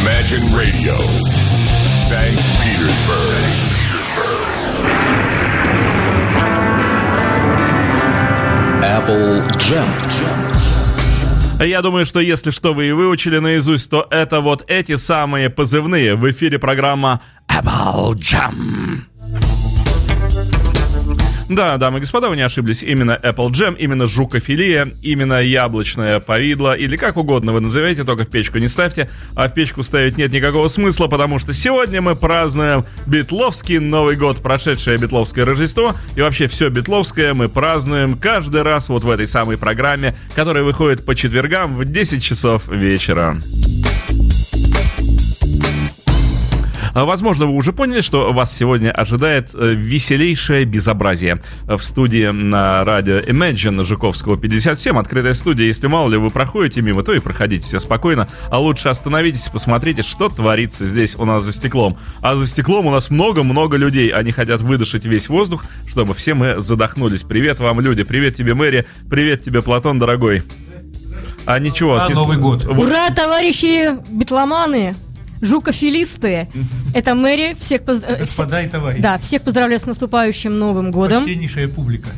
Imagine Radio, St. Petersburg. Apple Jam. Я думаю, что если что вы и выучили наизусть, то это вот эти самые позывные. В эфире программа Apple Jam. Да, дамы и господа, вы не ошиблись. Именно Apple Jam, именно жукофилия, именно яблочное повидло, или как угодно вы назовете, только в печку не ставьте. А в печку ставить нет никакого смысла, потому что сегодня мы празднуем Битловский Новый год, прошедшее Битловское Рождество. И вообще все Битловское мы празднуем каждый раз вот в этой самой программе, которая выходит по четвергам в 10 часов вечера. Возможно, вы уже поняли, что вас сегодня ожидает э, веселейшее безобразие. В студии на радио Imagine Жуковского 57, открытая студия. Если мало ли вы проходите мимо, то и проходите все спокойно. А лучше остановитесь, посмотрите, что творится здесь у нас за стеклом. А за стеклом у нас много-много людей. Они хотят выдышать весь воздух, чтобы все мы задохнулись. Привет вам, люди. Привет тебе, Мэри. Привет тебе, Платон, дорогой. А ничего, А, Новый год. Вот. Ура, товарищи битломаны, жукофилисты. Это Мэри. Всех, поз- Господа и товарищи. да, всех поздравляю с наступающим Новым годом. Почтеннейшая публика.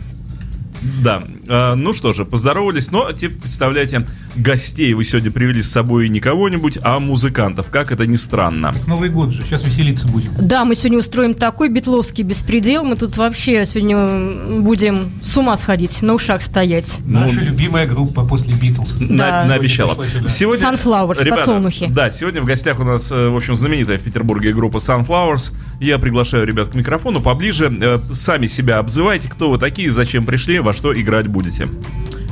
Да, ну что же, поздоровались, но теперь представляете, гостей вы сегодня привели с собой не кого-нибудь, а музыкантов, как это ни странно. Новый год же, сейчас веселиться будем. Да, мы сегодня устроим такой битловский беспредел. Мы тут вообще сегодня будем с ума сходить, на ушах стоять. Наша Ну, любимая группа после Битлз. На- Да. наобещала. Сегодня. Sunflowers, подсолнухи. Да, сегодня в гостях у нас, э, в общем, знаменитая в Петербурге группа Sunflowers. Я приглашаю ребят к микрофону поближе. Э, Сами себя обзывайте, кто вы такие, зачем пришли, во что играть будете.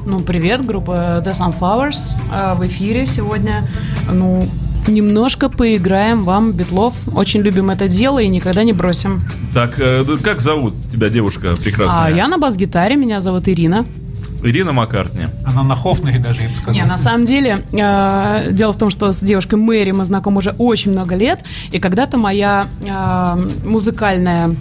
Ну, привет, группа The Sunflowers а, в эфире сегодня. Ну, немножко поиграем вам, Битлов. Очень любим это дело и никогда не бросим. Так, э, как зовут тебя девушка прекрасная? А я на бас-гитаре, меня зовут Ирина. Ирина Маккартни. Она на Хофнере даже, я бы сказал. Не, на самом деле, э, дело в том, что с девушкой Мэри мы знакомы уже очень много лет, и когда-то моя э, музыкальная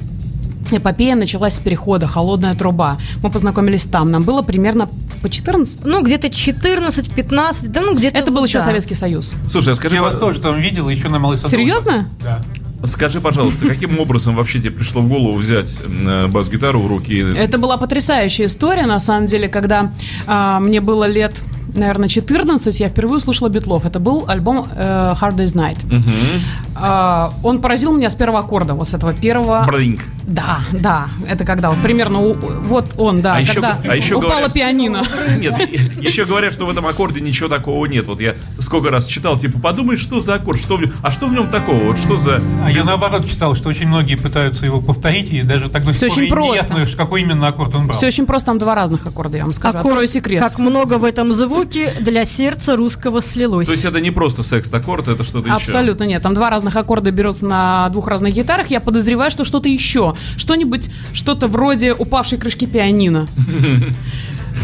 эпопея началась с перехода «Холодная труба». Мы познакомились там, нам было примерно по 14. Ну, где-то 14-15, да ну где-то... Это был еще да. Советский Союз. Слушай, а скажи, Я вас тоже там видел, еще на Малой Садовой. Серьезно? Да. скажи, пожалуйста, каким образом вообще тебе пришло в голову взять э, бас-гитару в руки? Это была потрясающая история, на самом деле, когда а, мне было лет, наверное, 14, я впервые услышала Битлов. Это был альбом э, Hard Day's Night. Мгм. А, он поразил меня с первого аккорда, вот с этого первого... Бринг. Да, да, это когда вот примерно у- вот он, да, А еще- когда а еще упала говорят- пианино. Нет, еще говорят, что в этом аккорде ничего такого нет. Вот я сколько раз читал, типа, подумай, что за аккорд, что в нем, а что в нем такого, вот что за... А я наоборот читал, что очень многие пытаются его повторить, и даже так до сих пор очень и не просто. ясно, какой именно аккорд он брал. Все очень просто, там два разных аккорда, я вам скажу. Аккорд, Открою секрет. Как много в этом звуке для сердца русского слилось. То есть это не просто секс-аккорд, это что-то еще. Абсолютно нет. Там два разных аккорда берутся на двух разных гитарах. Я подозреваю, что что-то еще. Что-нибудь, что-то вроде упавшей крышки пианино.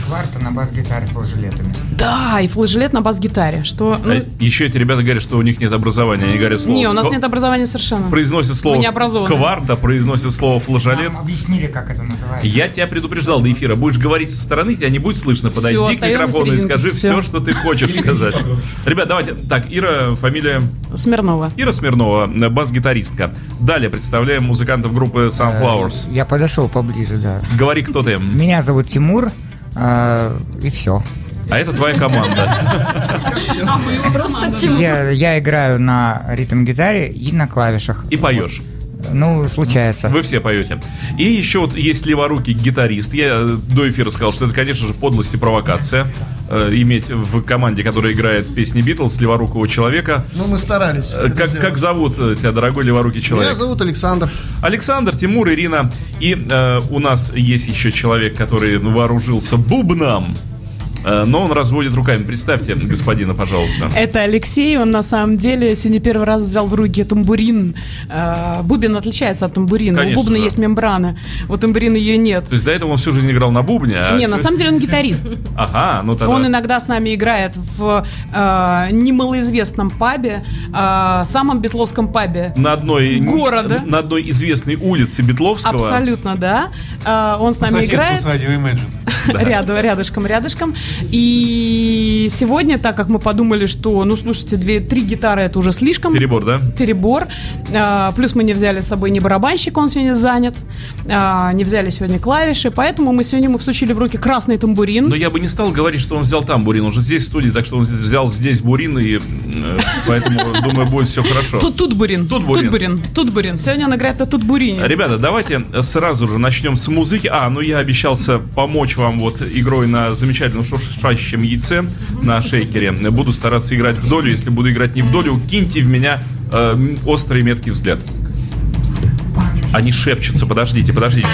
Кварта на бас-гитаре флажолетами. Да, и флажолет на бас-гитаре. Что, ну, А еще эти ребята говорят, что у них нет образования. Они говорят слово... не, у нас нет образования совершенно. Произносят слово кварта, произносят слово флажолет. Нам объяснили, как это называется. Я тебя предупреждал до эфира. Будешь говорить со стороны, тебя не будет слышно. Подойди Всё, к микрофону и скажи Всё. все, что ты хочешь сказать. Ребят, давайте. Так, Ира, фамилия... Смирнова. Ира Смирнова, э, бас-гитаристка. Далее представляем музыкантов группы Sunflowers. Э, Я подошел поближе, да. Говори, кто ты. Меня зовут Тимур, э, и все. А это твоя команда. Просто Тимур. Я, я играю на ритм-гитаре и на клавишах. И поешь. Ну, случается. Вы все поете. И еще вот есть леворукий гитарист. Я э, до эфира сказал, что это, конечно же, подлость и провокация. э, иметь в команде, которая играет песни Битлз, леворукого человека. Ну, мы старались. Э, Как, сделать. как зовут э, тебя, дорогой леворукий человек? Меня зовут Александр. Александр, Тимур, Ирина. И э, у нас есть еще человек, который вооружился бубном. Э, но он разводит руками. Представьте господина, пожалуйста. Это Алексей, он на самом деле сегодня первый раз взял в руки тамбурин. Э, Бубен отличается от тамбурина. Конечно, У бубна да. есть мембрана, у тамбурина ее нет. То есть до этого он всю жизнь играл на бубне, а... Не, на самом деле он гитарист. Ага, ну тогда... Он иногда с нами играет в э, немалоизвестном пабе, э, самом битловском пабе. На одной... Города. На одной известной улице Бетловского. Абсолютно, да. Э, он с нами соседству играет. с радио Imagine. Да. Рядом, рядышком, рядышком. И сегодня, так как мы подумали, что, ну, слушайте, две, три гитары это уже слишком. Перебор, да? Перебор. А, плюс мы не взяли с собой ни барабанщика, он сегодня занят. а, не взяли сегодня клавиши. Поэтому мы сегодня ему всучили в руки красный тамбурин. Но я бы не стал говорить, что он взял там бурин. Он же здесь в студии, так что он взял здесь бурин, и э, поэтому, думаю, будет все хорошо. Тут, тут бурин. Тут бурин. Тут бурин. Тут бурин. Сегодня он играет на тут бурине. Ребята, давайте сразу же начнем с музыки. А, ну я обещался помочь вам вот игрой на замечательном шуршащем яйце на шейкере. Буду стараться играть в долю. Если буду играть не в долю, киньте в меня э, острый меткий взгляд. Они шепчутся, подождите, подождите.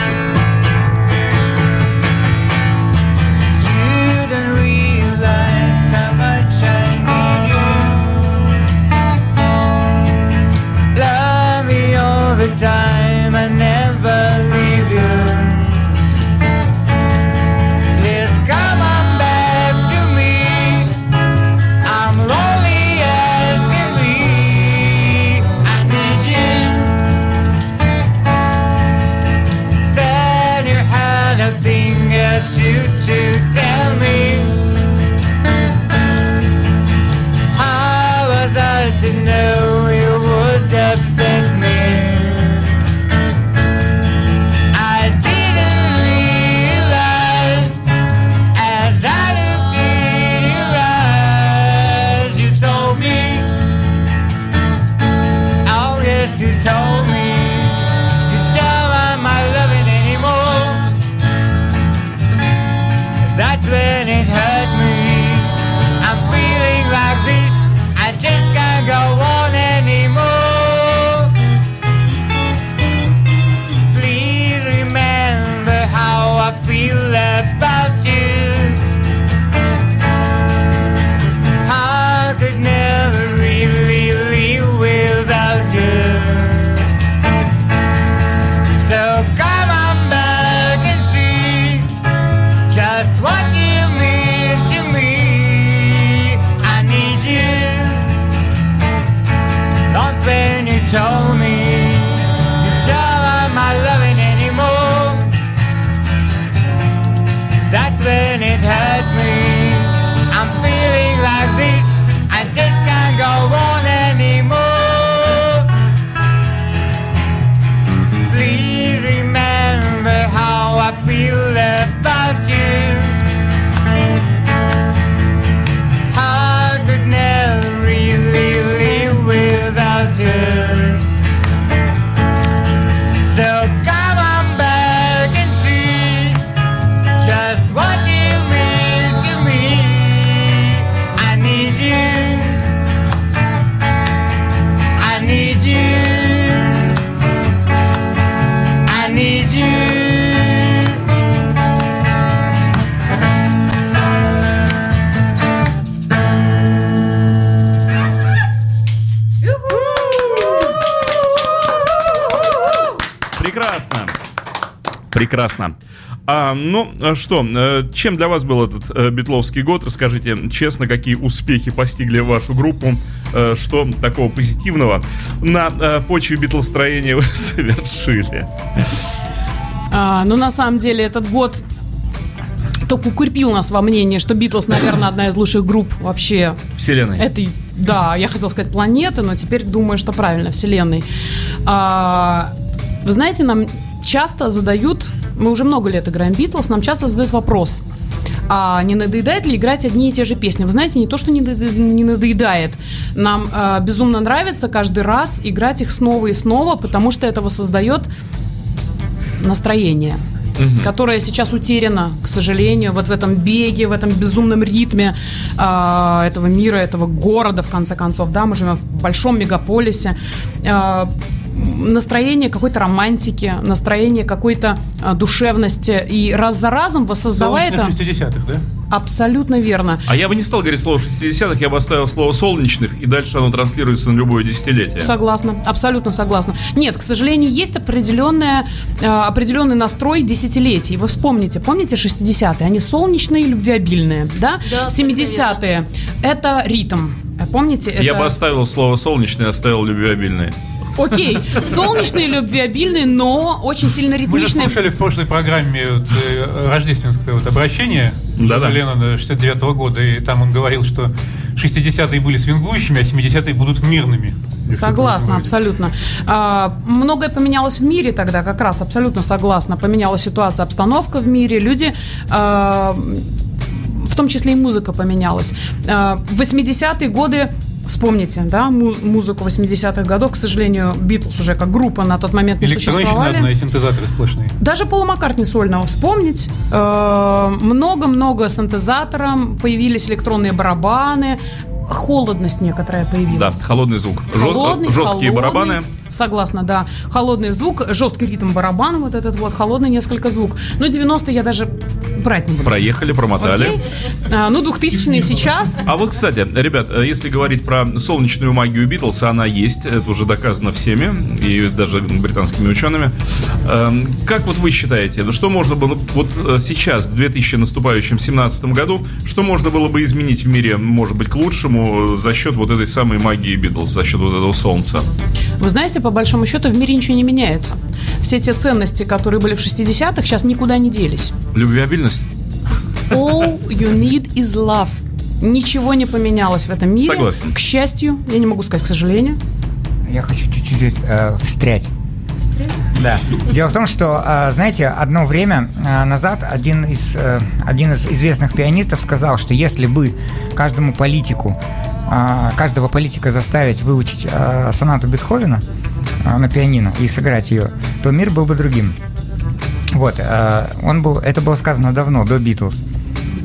Прекрасно. А, ну, а что, э, чем для вас был этот э, битловский год? Расскажите честно, какие успехи постигли вашу группу, э, что такого позитивного на почве битлостроения вы совершили? А, ну, на самом деле, этот год только укрепил нас во мнении, что Битлз, наверное, одна из лучших групп вообще Вселенной. этой, да, я хотела сказать планеты, но теперь думаю, что правильно, Вселенной. А, вы знаете, нам часто задают, мы уже много лет играем Битлз, нам часто задают вопрос, а не надоедает ли играть одни и те же песни? Вы знаете, не то, что не, надо- не надоедает. Нам а, безумно нравится каждый раз играть их снова и снова, потому что этого создает настроение которое сейчас утеряно, к сожалению, вот в этом беге, в этом безумном ритме а, этого мира, этого города, в конце концов, да, мы живем в большом мегаполисе. А, настроение какой-то романтики, настроение какой-то а, душевности. И раз за разом воссоздавая это... Солнечных 60-х, да? Абсолютно верно. А я бы не стал говорить слово 60-х, я бы оставил слово солнечных, и дальше оно транслируется на любое десятилетие. Согласна, абсолютно согласна. Нет, к сожалению, есть определенная, э, определенный настрой десятилетий. Вы вспомните, помните 60-е? Они солнечные, любвеобильные, да? Да, 70-е – это ритм. Помните? Я это- бы оставил слово солнечный, оставил любвеобильный. Окей, солнечные, любвеобильные, но очень сильно Мы же ритмичные. слушали в прошлой программе вот, э, рождественское вот обращение Да-да. Джона Леннона 69 года, и там он говорил, что 60-е были свингующими, а 70-е будут мирными. Согласна, абсолютно. А, многое поменялось в мире тогда, как раз абсолютно согласна. Поменялась ситуация, обстановка в мире, люди, а, в том числе и музыка поменялась. А, в 80-е годы Вспомните, да, му- музыку 80-х годов, к сожалению, Битлз уже как группа на тот момент не существовали. одна и синтезаторы сплошные. Даже Пола Маккартни сольного вспомнить. Э, Много-много синтезатором, появились электронные барабаны, холодность некоторая Да, появилась. холодный звук. Холодный, жесткие холодный. барабаны. Согласна, да. Холодный звук, жесткий ритм барабана, вот этот вот, холодный несколько звук. Ну, 90-е я даже брать не буду. Проехали, промотали. Окей? А, ну, 2000-е сейчас. А вот, кстати, ребят, э, если говорить про солнечную магию Битлз, она есть, это уже доказано всеми, и даже британскими учеными. Эм, Как вот вы считаете, что можно было, вот э, сейчас, в 2000 наступающем 17 году, что можно было бы изменить в мире, может быть, к лучшему за счет вот этой самой магии Битлз, за счет вот этого солнца? Вы знаете, по большому счету в мире ничего не меняется. Все те ценности, которые были в 60-х, сейчас никуда не делись. Любвеобильность? All you need is love. Ничего не поменялось в этом мире. Согласен. К счастью, я не могу сказать, к сожалению. Я хочу чуть-чуть э, встрять. Да. Дело в том, что, э, знаете, одно время э, назад один из, э, один из известных пианистов сказал, что если бы каждому политику, каждого политика заставить выучить э, сонату Бетховена на пианино и сыграть ее, то мир был бы другим. Вот, э, он был, это было сказано давно, до Битлз.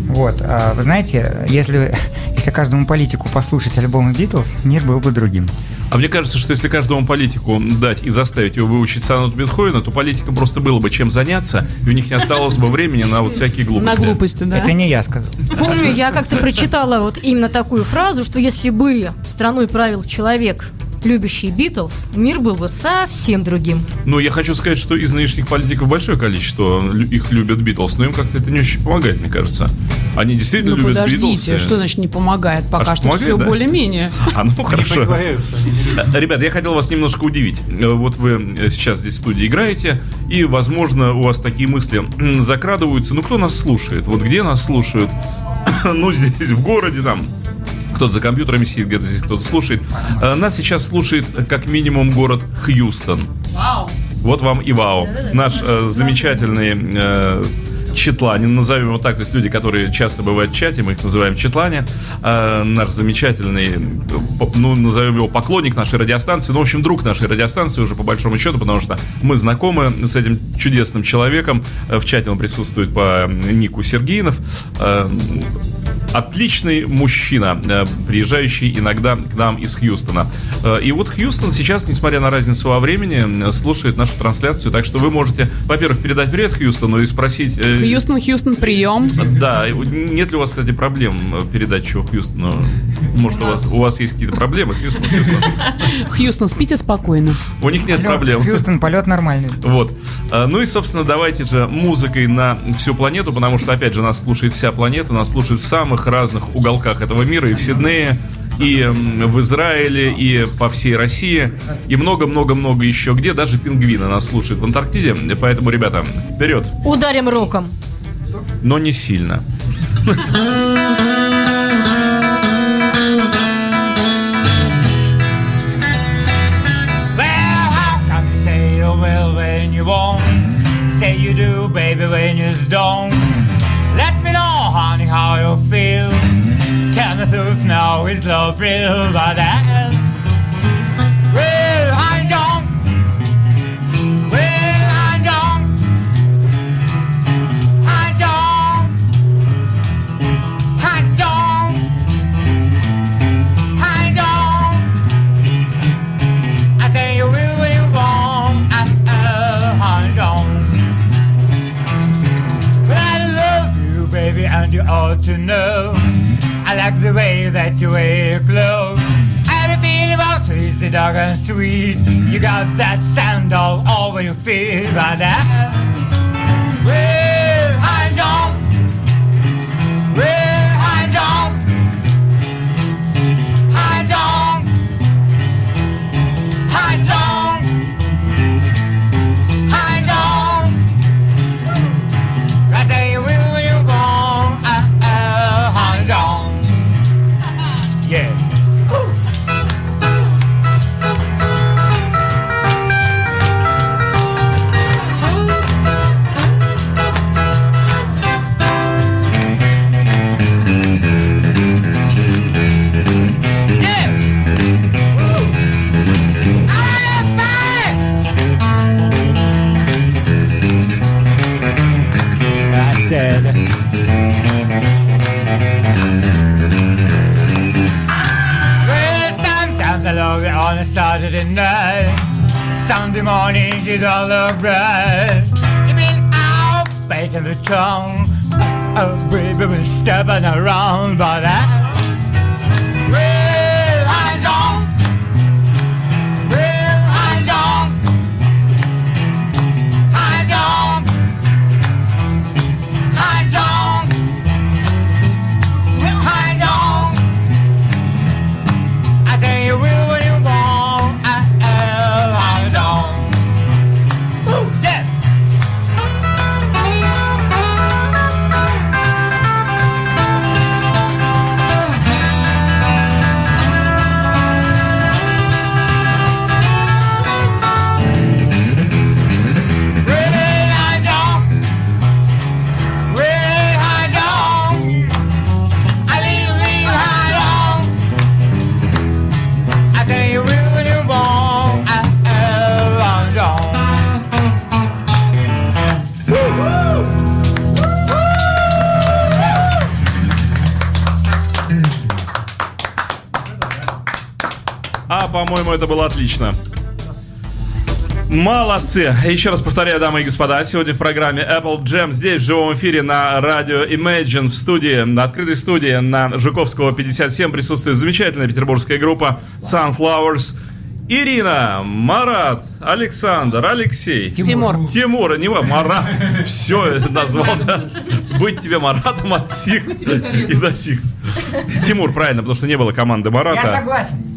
Вот, э, вы знаете, если, если каждому политику послушать альбомы Битлз, мир был бы другим. А мне кажется, что если каждому политику дать и заставить его выучить сонату Бетховена, то политикам просто было бы чем заняться, и у них не осталось бы времени на вот всякие глупости. На глупости, да. Это не я сказал. Помню, я как-то прочитала вот именно такую фразу, что если бы страной правил человек, любящий Битлз, мир был бы совсем другим. Ну, я хочу сказать, что из нынешних политиков большое количество их любят Битлз, но им как-то это не очень помогает, мне кажется. Они действительно Ну любят подождите, Битлз. что значит не помогает? Пока А что помогает, все да? более-менее. А, ну хорошо. Э, Ребят, я хотел вас немножко удивить. Э, Вот вы э, сейчас здесь в студии играете, и, возможно, у вас такие мысли закрадываются. Ну, кто нас слушает? Вот где нас слушают? Ну, здесь, в городе, там, кто-то за компьютерами сидит, где-то здесь кто-то слушает. Э, Нас сейчас слушает э, как минимум город Хьюстон. Вот вам и вау. Наш э, замечательный э, читланин, назовем его так, то есть люди, которые часто бывают в чате, мы их называем читлане, Э, наш замечательный, э, ну, назовем его поклонник нашей радиостанции, ну, в общем, друг нашей радиостанции уже по большому счету, потому что мы знакомы с этим чудесным человеком, в чате он присутствует по нику Сергеинов, Э, отличный мужчина, э, приезжающий иногда к нам из Хьюстона. Э, И вот Хьюстон сейчас, несмотря на разницу во времени, э, слушает нашу трансляцию, так что вы можете, во-первых, передать привет Хьюстону и спросить... Хьюстон, Хьюстон, прием. Да, нет ли у вас, кстати, проблем передать чего Хьюстону? Может, у вас, у вас есть какие-то проблемы, Хьюстон, Хьюстон? Хьюстон, спите спокойно. У них нет Алло, проблем. Хьюстон, полет нормальный. Вот. Ну и, собственно, давайте же музыкой на всю планету, потому что, опять же, нас слушает вся планета, нас слушают в самых разных уголках этого мира, и в Сиднее, и в Израиле, и по всей России, и много-много-много еще где, даже пингвины нас слушают в Антарктиде, поэтому, ребята, вперед, Ударим роком. но не сильно. Well, you do, baby, when you don't. How you feel. Me the truth now, is love real? But that, you ought to know. I like the way that you wear your clothes. Everything about you is dark and sweet. You got that sound all over your feet, but that. Saturday night. Sunday morning, get all rest. You've been out baking the tongue. Oh, baby, we're stepping around, but I. по-моему, это было отлично. Молодцы! Еще раз повторяю, дамы и господа, сегодня в программе Apple Jam здесь в живом эфире на радио Imagine в студии, на открытой студии на Жуковского 57 присутствует замечательная петербургская группа Sunflowers. Ирина, Марат, Александр, Алексей. Тимур. Тимур, не Марат. Все назвал, да. Быть тебе Маратом от сих и до сих. Тимур, правильно, потому что не было команды Марата. Я согласен.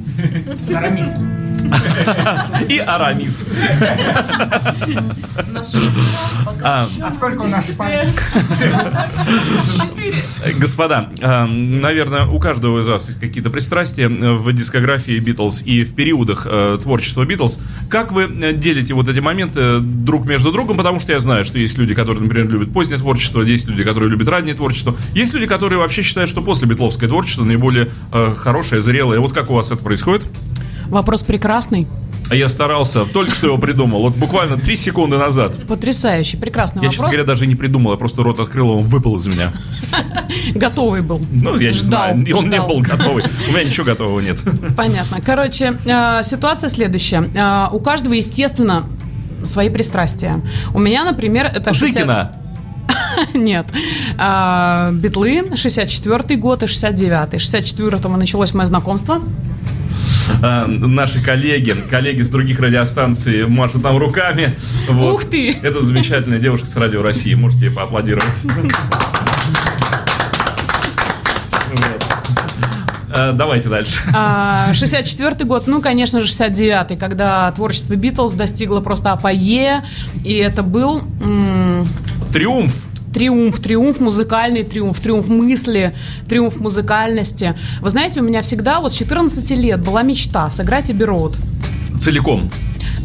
С Арамис. И Арамис. А, А сколько у нас? Господа, э, наверное, у каждого из вас есть какие-то пристрастия в дискографии Битлз и в периодах э, творчества Битлз. Как вы э, делите вот эти моменты друг между другом? Потому что я знаю, что есть люди, которые, например, любят позднее творчество, есть люди, которые любят раннее творчество, есть люди, которые вообще считают, что после битловское творчество наиболее э, хорошее, зрелое. Вот как у вас это происходит? Вопрос прекрасный, А я старался, только что его придумал, вот буквально три секунды назад. потрясающий, прекрасный Я, честно вопрос. говоря, даже не придумал, я просто рот открыл, он выпал из меня. Готовый был. Ну, я не знаю, он не ждал. был готовый. У меня ничего готового нет. Понятно. Короче, э, ситуация следующая. Э, У каждого, естественно, свои пристрастия. У меня, например, это 60 Жикина. Нет. А, Битлы, 64-й год и 69-й. 64-го началось мое знакомство. А, Наши коллеги, коллеги с других радиостанций машут нам руками. Вот. Ух ты! Это замечательная девушка с Радио России. Можете ей поаплодировать. А, Давайте дальше. А, 64-й год, ну, конечно же, 69-й, когда творчество Битлз достигло просто апогея, и это был Триумф. Триумф, триумф музыкальный, триумф, триумф мысли, триумф музыкальности. Вы знаете, у меня всегда вот с 14 лет была мечта сыграть Эбби Роуд. Целиком.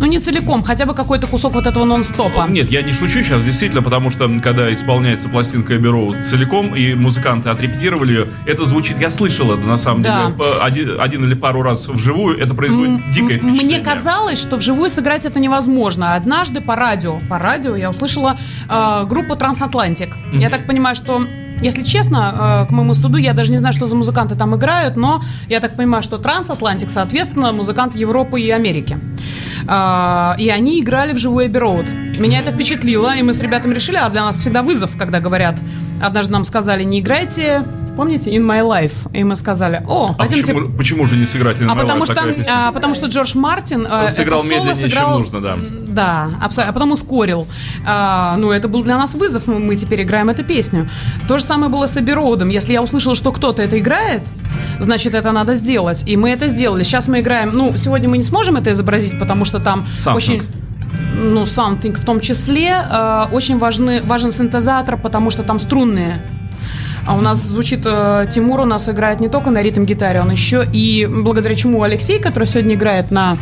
Ну, не целиком, хотя бы какой-то кусок вот этого нон-стопа. Нет, я не шучу сейчас, действительно, потому что когда исполняется пластинка Эбби Роуз целиком, и музыканты отрепетировали ее, это звучит, я слышал это на самом Да. деле, один, один или пару раз вживую, это производит М- дикое впечатление. Мне казалось, что вживую сыграть это невозможно. Однажды по радио, по радио я услышала э, группу Трансатлантик. Я так понимаю, что если честно, э, к моему студу, я даже не знаю, что за музыканты там играют, но я так понимаю, что Трансатлантик, соответственно, музыкант Европы и Америки. А, и они играли в живую Эбби Роуд. Меня это впечатлило, и мы с ребятами решили, а для нас всегда вызов, когда говорят, однажды нам сказали, не играйте, помните, In My Life, и мы сказали, о, А почему, почему же не сыграть In а My потому Life что, такая а, потому что Джордж Мартин э, Сыграл соло медленнее, чем сыграл- нужно, да. Да, абсолютно. А потом ускорил. А, ну, это был для нас вызов, мы- теперь играем эту песню. То же самое было с Эбби Роудом. Если я услышала, что кто-то это играет, значит, это надо сделать. И мы это сделали. Сейчас мы играем... Ну, сегодня мы не сможем это изобразить, потому что там Something. очень ну, something в том числе. Э, очень важны, важен синтезатор, потому что там струнные. А у нас звучит э, Тимур, у нас играет не только на ритм-гитаре, он еще и благодаря чему Алексей, который сегодня играет на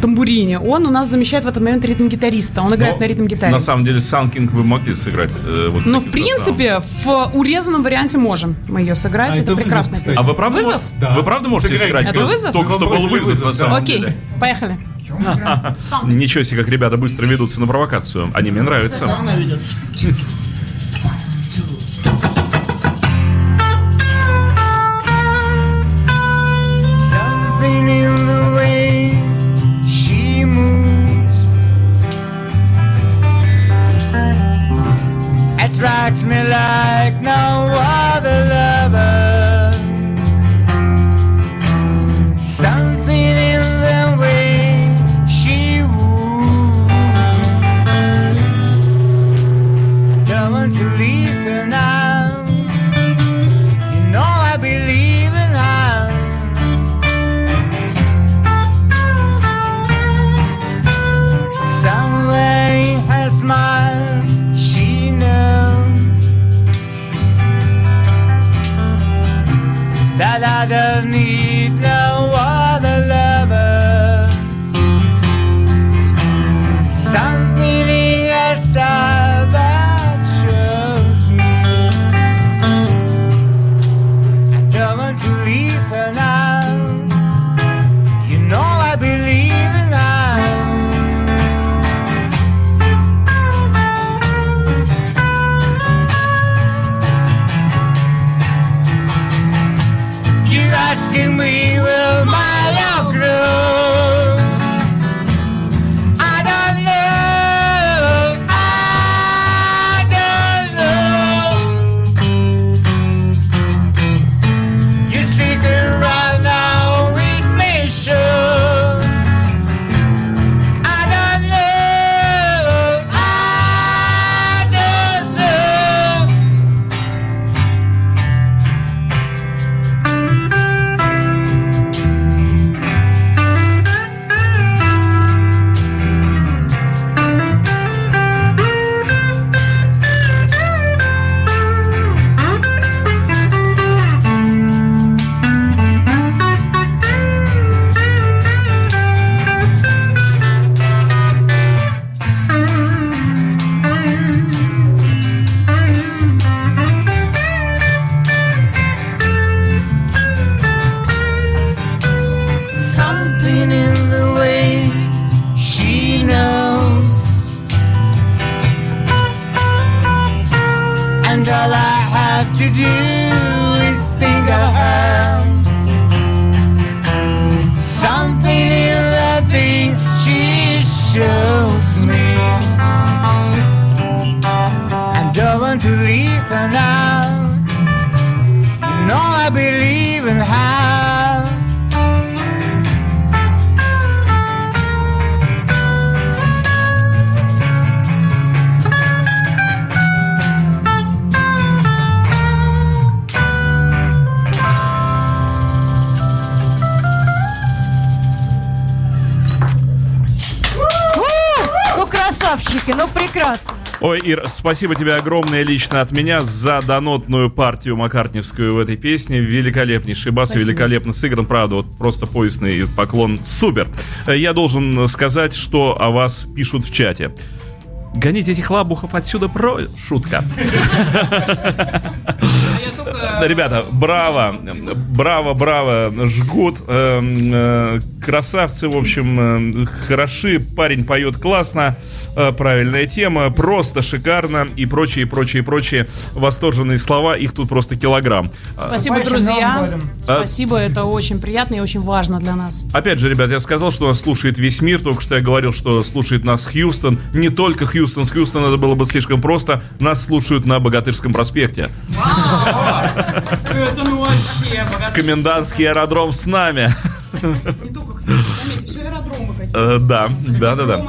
тамбурине, он у нас замещает в этот момент ритм-гитариста. Он играет Но на ритм-гитаре. На самом деле, Санкинг вы могли сыграть. э, вот Но в составом. принципе в урезанном варианте можем мы ее сыграть. А это это вызов, прекрасная кстати. А песня. вы правда, Вызов? Да. вы правда можете Сыграйте. сыграть? Это вызов? Только что был вызов, вызов, на да. самом Окей, деле. поехали. Ничего себе, как ребята быстро ведутся на провокацию. Они мне нравятся. Красавчики, ну прекрасно. Ой, Ир, спасибо тебе огромное лично от меня за донотную партию Маккартневскую в этой песне. Великолепнейший бас, Спасибо. великолепно сыгран. Правда, вот просто поясный поклон. Супер. Э, Я должен сказать, что о вас пишут в чате. Гоните этих лабухов отсюда про... Шутка. Ребята, браво, браво, браво, жгут, эм, э, красавцы, в общем, э, хороши, парень поет классно, э, правильная тема, просто шикарно и прочие, прочие, прочие восторженные слова, их тут просто килограмм. Спасибо, друзья. Спасибо, это очень приятно и очень важно для нас. Опять же, ребят, я сказал, что нас слушает весь мир, только что я говорил, что слушает нас Хьюстон. Не только Хьюстон, с Хьюстона это было бы слишком просто. Нас слушают на Богатырском проспекте. Это ну вообще, Комендантский аэродром с нами. Не только заметьте, все аэродромы какие-то. Э, Да, да, да, да.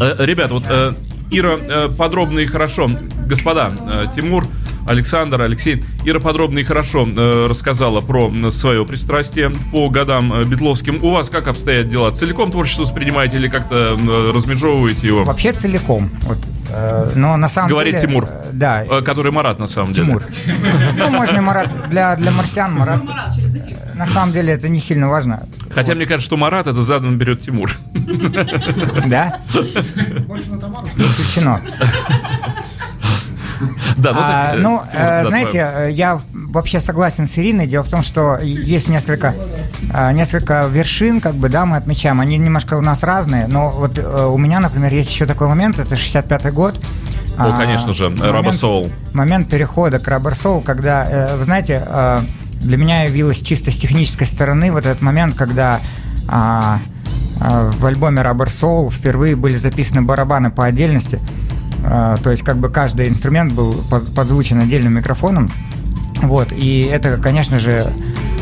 Э, Ребят, вот э, Ира подробно и хорошо, господа, Тимур, Александр, Алексей, Ира подробно и хорошо э, рассказала про свое пристрастие по годам э, битловским. У вас как обстоят дела? Целиком творчество воспринимаете или как-то м, размежевываете его? Вообще целиком. Вот. Э, Но на самом Говорит деле... Тимур. э, Да. Э, Который Марат на самом деле. Тимур. Ну, можно и Марат. Для, для марсиан Марат. На самом деле это не сильно важно. Хотя мне кажется, что Марат это задом берет Тимур. Да? Не исключено. Да, ну А, э, ну, э, знаете, я вообще согласен с Ириной. Дело в том, что есть несколько, э, несколько вершин, как бы, да, мы отмечаем. Они немножко у нас разные, но вот э, у меня, например, есть еще такой момент, это 65-й год. О, А, конечно же, Rubber Soul. Момент перехода к Rubber Soul, когда, вы знаете, для меня явилось чисто с технической стороны вот этот момент, когда а, а, в альбоме Rubber Soul впервые были записаны барабаны по отдельности. А, то есть как бы каждый инструмент был подзвучен отдельным микрофоном. Вот, и это, конечно же,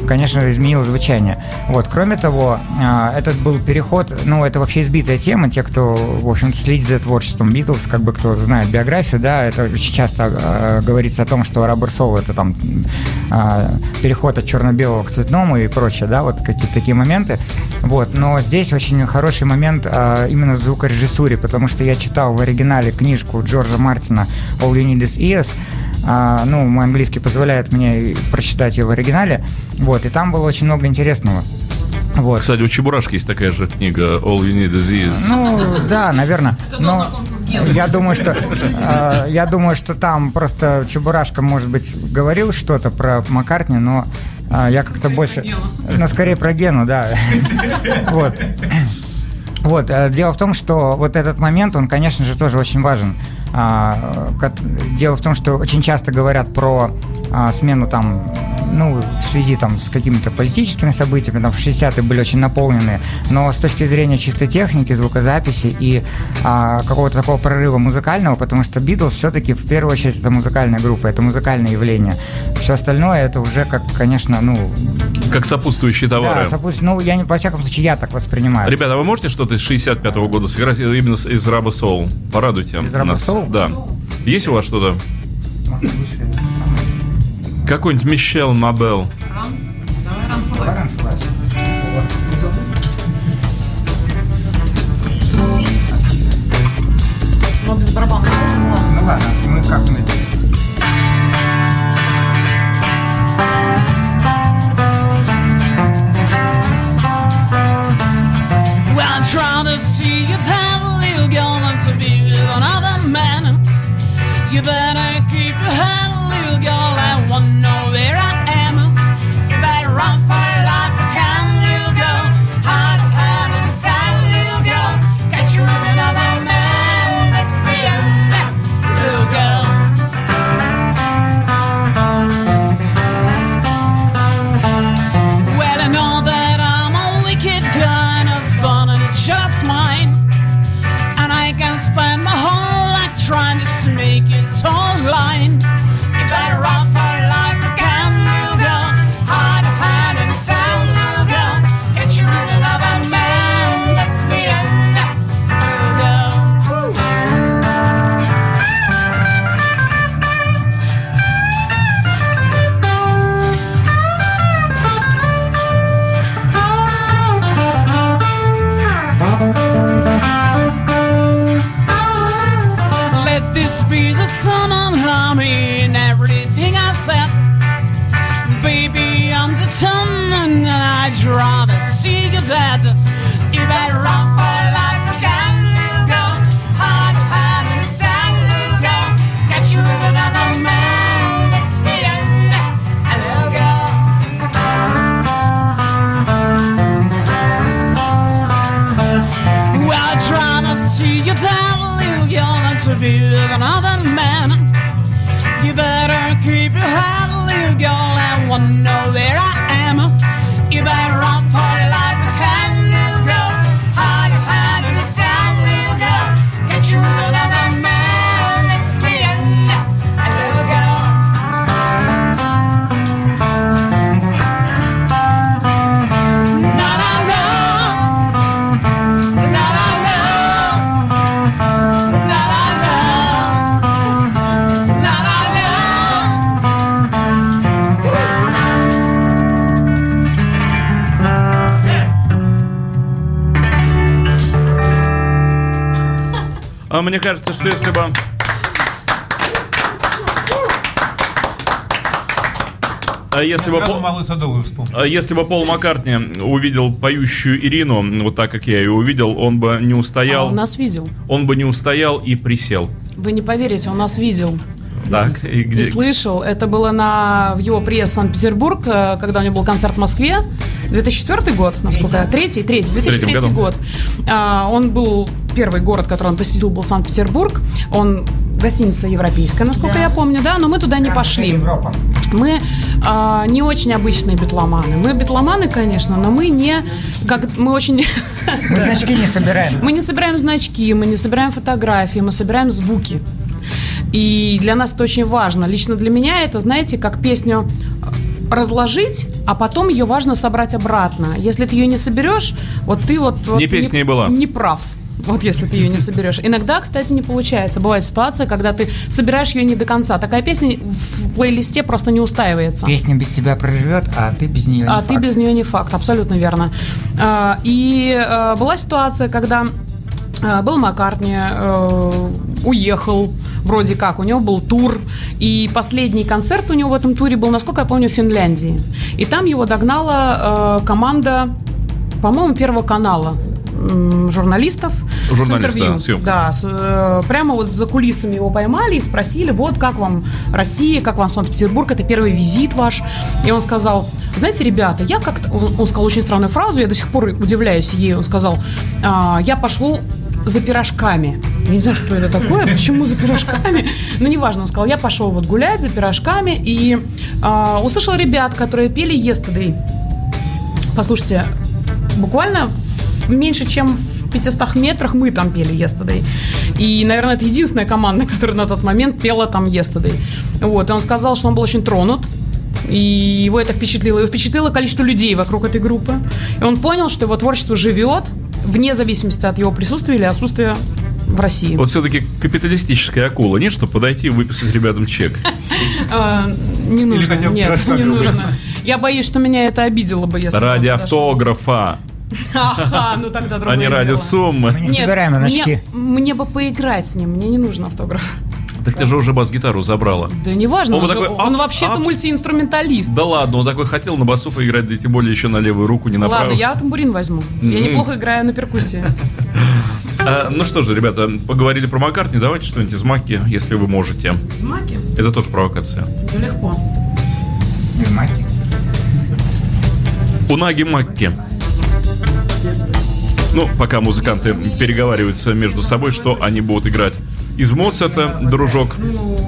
конечно же, изменило звучание. Вот, кроме того, а, этот был переход, ну, это вообще избитая тема, те, кто, в общем-то, следит за творчеством Битлз, как бы кто знает биографию, да, это очень часто а, говорится о том, что Rubber Soul это там а, переход от черно-белого к цветному и прочее, да, вот какие-то такие моменты. Вот, но здесь очень хороший момент именно в звукорежиссуре, потому что я читал в оригинале книжку Джорджа Мартина All You Need Is Ears, а, ну, мой английский позволяет мне прочитать ее в оригинале. Вот, и там было очень много интересного. Вот. Кстати, у Чебурашки есть такая же книга All You Need Is Is. Ну, да, наверное. Но я думаю, что э, я думаю, что там просто Чебурашка, может быть, говорил что-то про Маккартни, но э, я как-то больше, ну, скорее про Гену, да. Вот. Вот, э, дело в том, что вот этот момент, он, конечно же, тоже очень важен. А, Дело в том, что очень часто говорят про а, смену там, ну, в связи там с какими-то политическими событиями, там в 60-е были очень наполнены, но с точки зрения чистой техники, звукозаписи и а, какого-то такого прорыва музыкального, потому что Битлз все-таки в первую очередь это музыкальная группа, это музыкальное явление. Все остальное это уже как, конечно, ну, Как сопутствующие товары. да, сопутствует- ну, я не, во всяком случае, я так воспринимаю. Ребята, а вы можете что-то из 65-го года сыграть именно из Раба Soul? Порадуйте Из нас. Soul? Да. Есть у вас что-то? Какой-нибудь Мишел Мабел. Но без барабана ну ладно. Мы как мы. You tell что если бы... А если бы, Пол- а если бы Пол Маккартни увидел поющую Ирину, вот так как я ее увидел, он бы не А устоял, он нас видел. он бы не устоял и присел. Вы не поверите, он нас видел. Так, и И где? слышал. Это было на, в его приезд в Санкт-Петербург, э, когда у него был концерт в Москве. 2004 год, насколько я... Третий, третий, 2003 году. год. А, он был... Первый город, который он посетил, был Санкт-Петербург. Он гостиница европейская, насколько я помню, да, но мы туда не пошли. Европа. Мы а, не очень обычные битломаны. Мы битломаны, конечно, но мы не... Как, мы очень... Мы значки не собираем. Мы не собираем значки, мы не собираем фотографии, мы собираем звуки. И для нас это очень важно. Лично для меня это, знаете, как песню э, разложить, а потом ее важно собрать обратно. Если ты ее не соберешь, вот ты вот... вот Не песня и была. Не прав. Вот если ты ее не соберешь. Иногда, кстати, не получается. Бывает ситуация, когда ты собираешь ее не до конца. Такая песня в плейлисте просто не устаивается. Песня без тебя проживет, а ты без нее А не ты факт. без нее не факт, абсолютно верно. А, И э, была ситуация, когда э, был Маккартни, э, уехал вроде как, у него был тур, и последний концерт у него в этом туре был, насколько я помню, в Финляндии. И там его догнала э, команда, по-моему, Первого канала журналистов с Журналист, интервью. да, съемка. Да, с, э, прямо вот за кулисами его поймали и спросили, вот как вам Россия, как вам Санкт-Петербург, это первый визит ваш. И он сказал, знаете, ребята, я как-то... Он, он сказал очень странную фразу, я до сих пор удивляюсь ей. Он сказал, «А, я пошел за пирожками. Я не знаю, что это такое, почему за пирожками. Ну, неважно, он сказал, я пошел вот гулять за пирожками и а, услышал ребят, которые пели «Yesterday». Послушайте, буквально меньше, чем в 500 метрах мы там пели «Yesterday». И, наверное, это единственная команда, которая на тот момент пела там «Yesterday». Вот, и он сказал, что он был очень тронут, и его это впечатлило. Его впечатлило количество людей вокруг этой группы. И он понял, что его творчество живет вне зависимости от его присутствия или отсутствия в России. Вот все-таки капиталистическая акула, нет, чтобы подойти и выписать ребятам чек. А, не нужно, нет, не нужно. Я боюсь, что меня это обидело бы, если Ради автографа, Ага, ну тогда другое а не ради дело. Мы суммы. не собираем значки. Мне бы поиграть с ним, мне не нужен автограф. Так ты же уже бас-гитару забрала. Да неважно, Он он, такой, он вообще-то апс. мультиинструменталист. Да ладно, он такой хотел на басу поиграть, да и тем более еще на левую руку, не на Ладно, я тамбурин возьму. Я неплохо играю на перкуссии. А, ну что же, ребята, поговорили про Маккартни, давайте что-нибудь из Макки, если вы можете. Маки? Это тоже провокация. Да легко. Из Маки. Унаги Макки. Ну, пока музыканты переговариваются между собой, что они будут играть. Из Моцарта, дружок, Ну,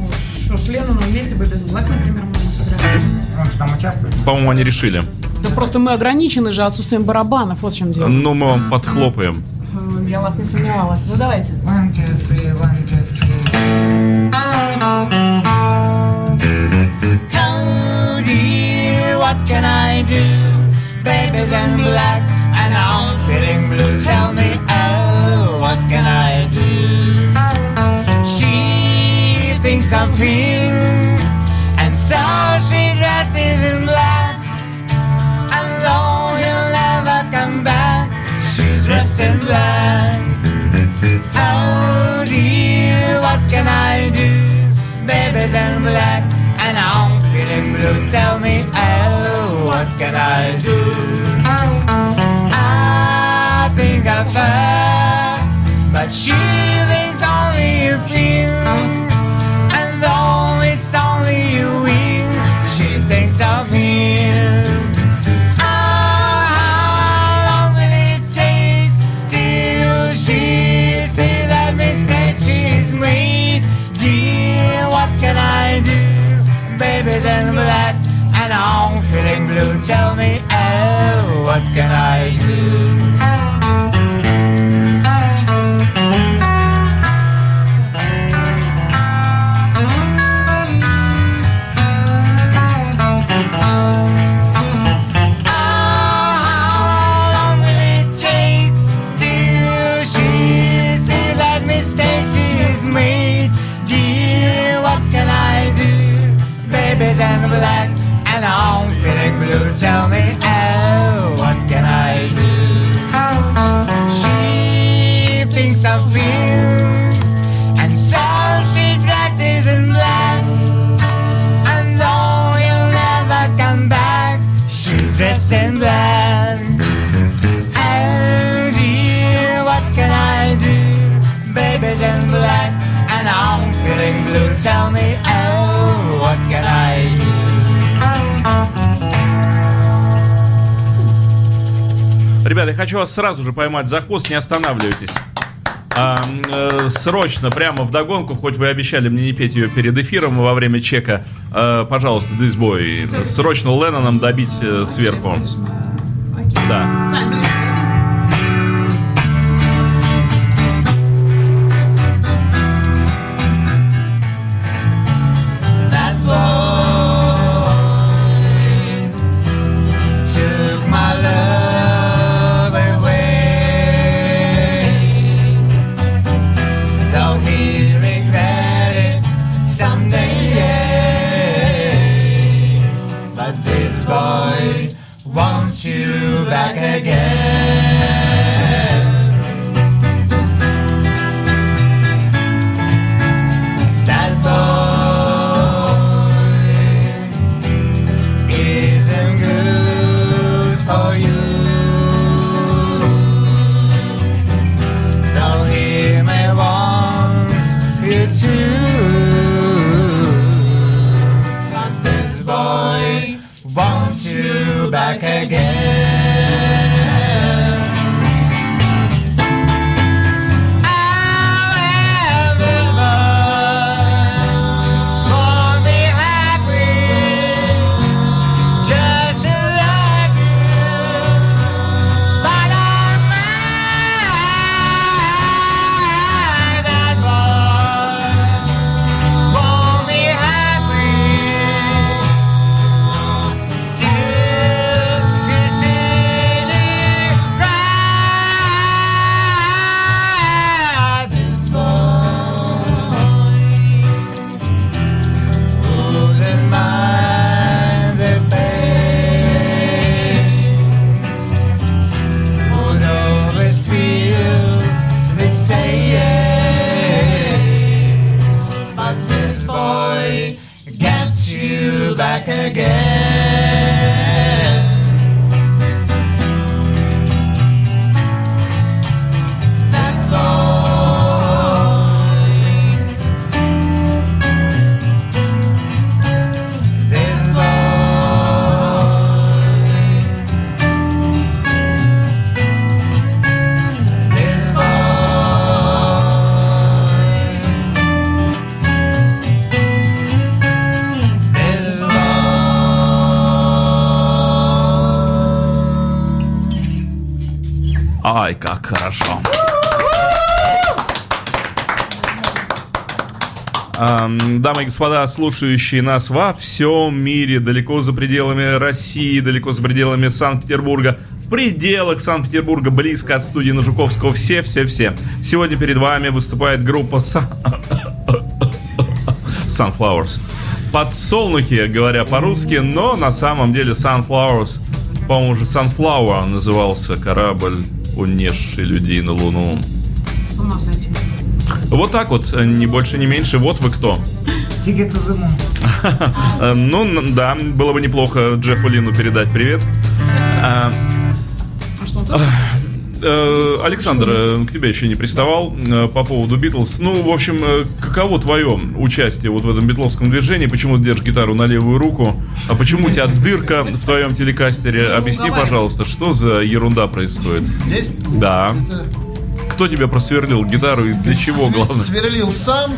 что, с Ленноном вместе бы без Блэк, например, можно сыграть. Он же там участвует. по-моему, они решили. Да просто мы ограничены же отсутствием барабанов, вот в чем дело. Ну, мы вам подхлопаем. Я вас не сомневалась. Ну давайте. One, two, three, one, two, three. Oh dear, what can I do? Baby's in black and I'm feeling blue. Tell me, oh, what can I Pink and so she dresses in black. And though he'll never come back, she's dressed in black. Oh dear, what can I do? Baby's in black and I'm feeling blue. Tell me, oh, what can I do? I think her, but she thinks only a few. It's only you she thinks of him. Ah, how long will it take till she sees that mistake she's made? Dear, what can I do? Baby's in black and I'm feeling blue. Tell me, oh, what can I do? Вас сразу же поймать за хвост, не останавливайтесь. А, э, срочно, прямо в догонку, хоть вы обещали мне не петь ее перед эфиром во время чека, э, пожалуйста, Boy, срочно Ленноном добить э, сверху. Да. Хорошо. Ам, Дамы и господа, слушающие нас во всем мире, далеко за пределами России, далеко за пределами Санкт-Петербурга, в пределах Санкт-Петербурга, близко от студии Нажуковского, все-все-все. Сегодня перед вами выступает группа Sun- Sunflowers. Подсолнухи, говоря по-русски, но на самом деле Sunflowers, по-моему, уже Sunflower назывался корабль, унесший людей на Луну. С ума сойти. Вот так вот, э, ни больше, ни меньше. Вот вы кто. The moon. Э, Ну, да, было бы неплохо Джеффу Лину передать привет. А, А что, он тоже? Александр, э, к тебе еще не приставал э, по поводу Битлз. Ну, в общем, э, каково твое участие вот в этом битловском движении? Почему ты держишь гитару на левую руку? А почему у тебя дырка в твоем телекастере? Объясни, пожалуйста, что за ерунда происходит? Здесь Да. Кто тебе просверлил гитару и для чего, главное? сверлил сам,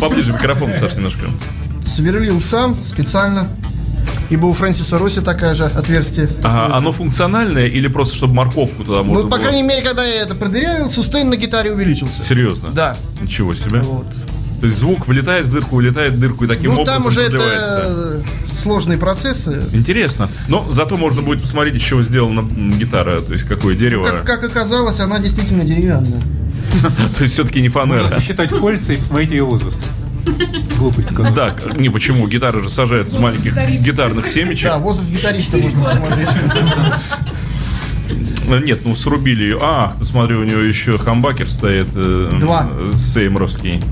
Поближе микрофон, Саш, немножко. сверлил сам специально. Ибо у Фрэнсиса Росси такая же отверстие. Ага, оно функциональное или просто чтобы морковку туда можно Ну, по было? крайней мере, когда я это продырявил, сустейн на гитаре увеличился. Серьезно? Да. Ничего себе. Вот. То есть звук влетает в дырку, вылетает в дырку и таким ну, образом там уже продлевается. это сложные процессы. Интересно. Но зато можно будет посмотреть, из чего сделана гитара, то есть какое дерево. Как, как оказалось, она действительно деревянная. То есть все-таки не Можно фанера. сосчитать кольца и посмотреть ее возраст. Глупость какая. Да, не почему. Гитары же сажают с маленьких гитарных семечек. Да, возраст гитариста можно посмотреть. Э, Нет, ну срубили ее. А, ты смотри, у него еще хамбакер стоит. э, Два. э, Сейморовский.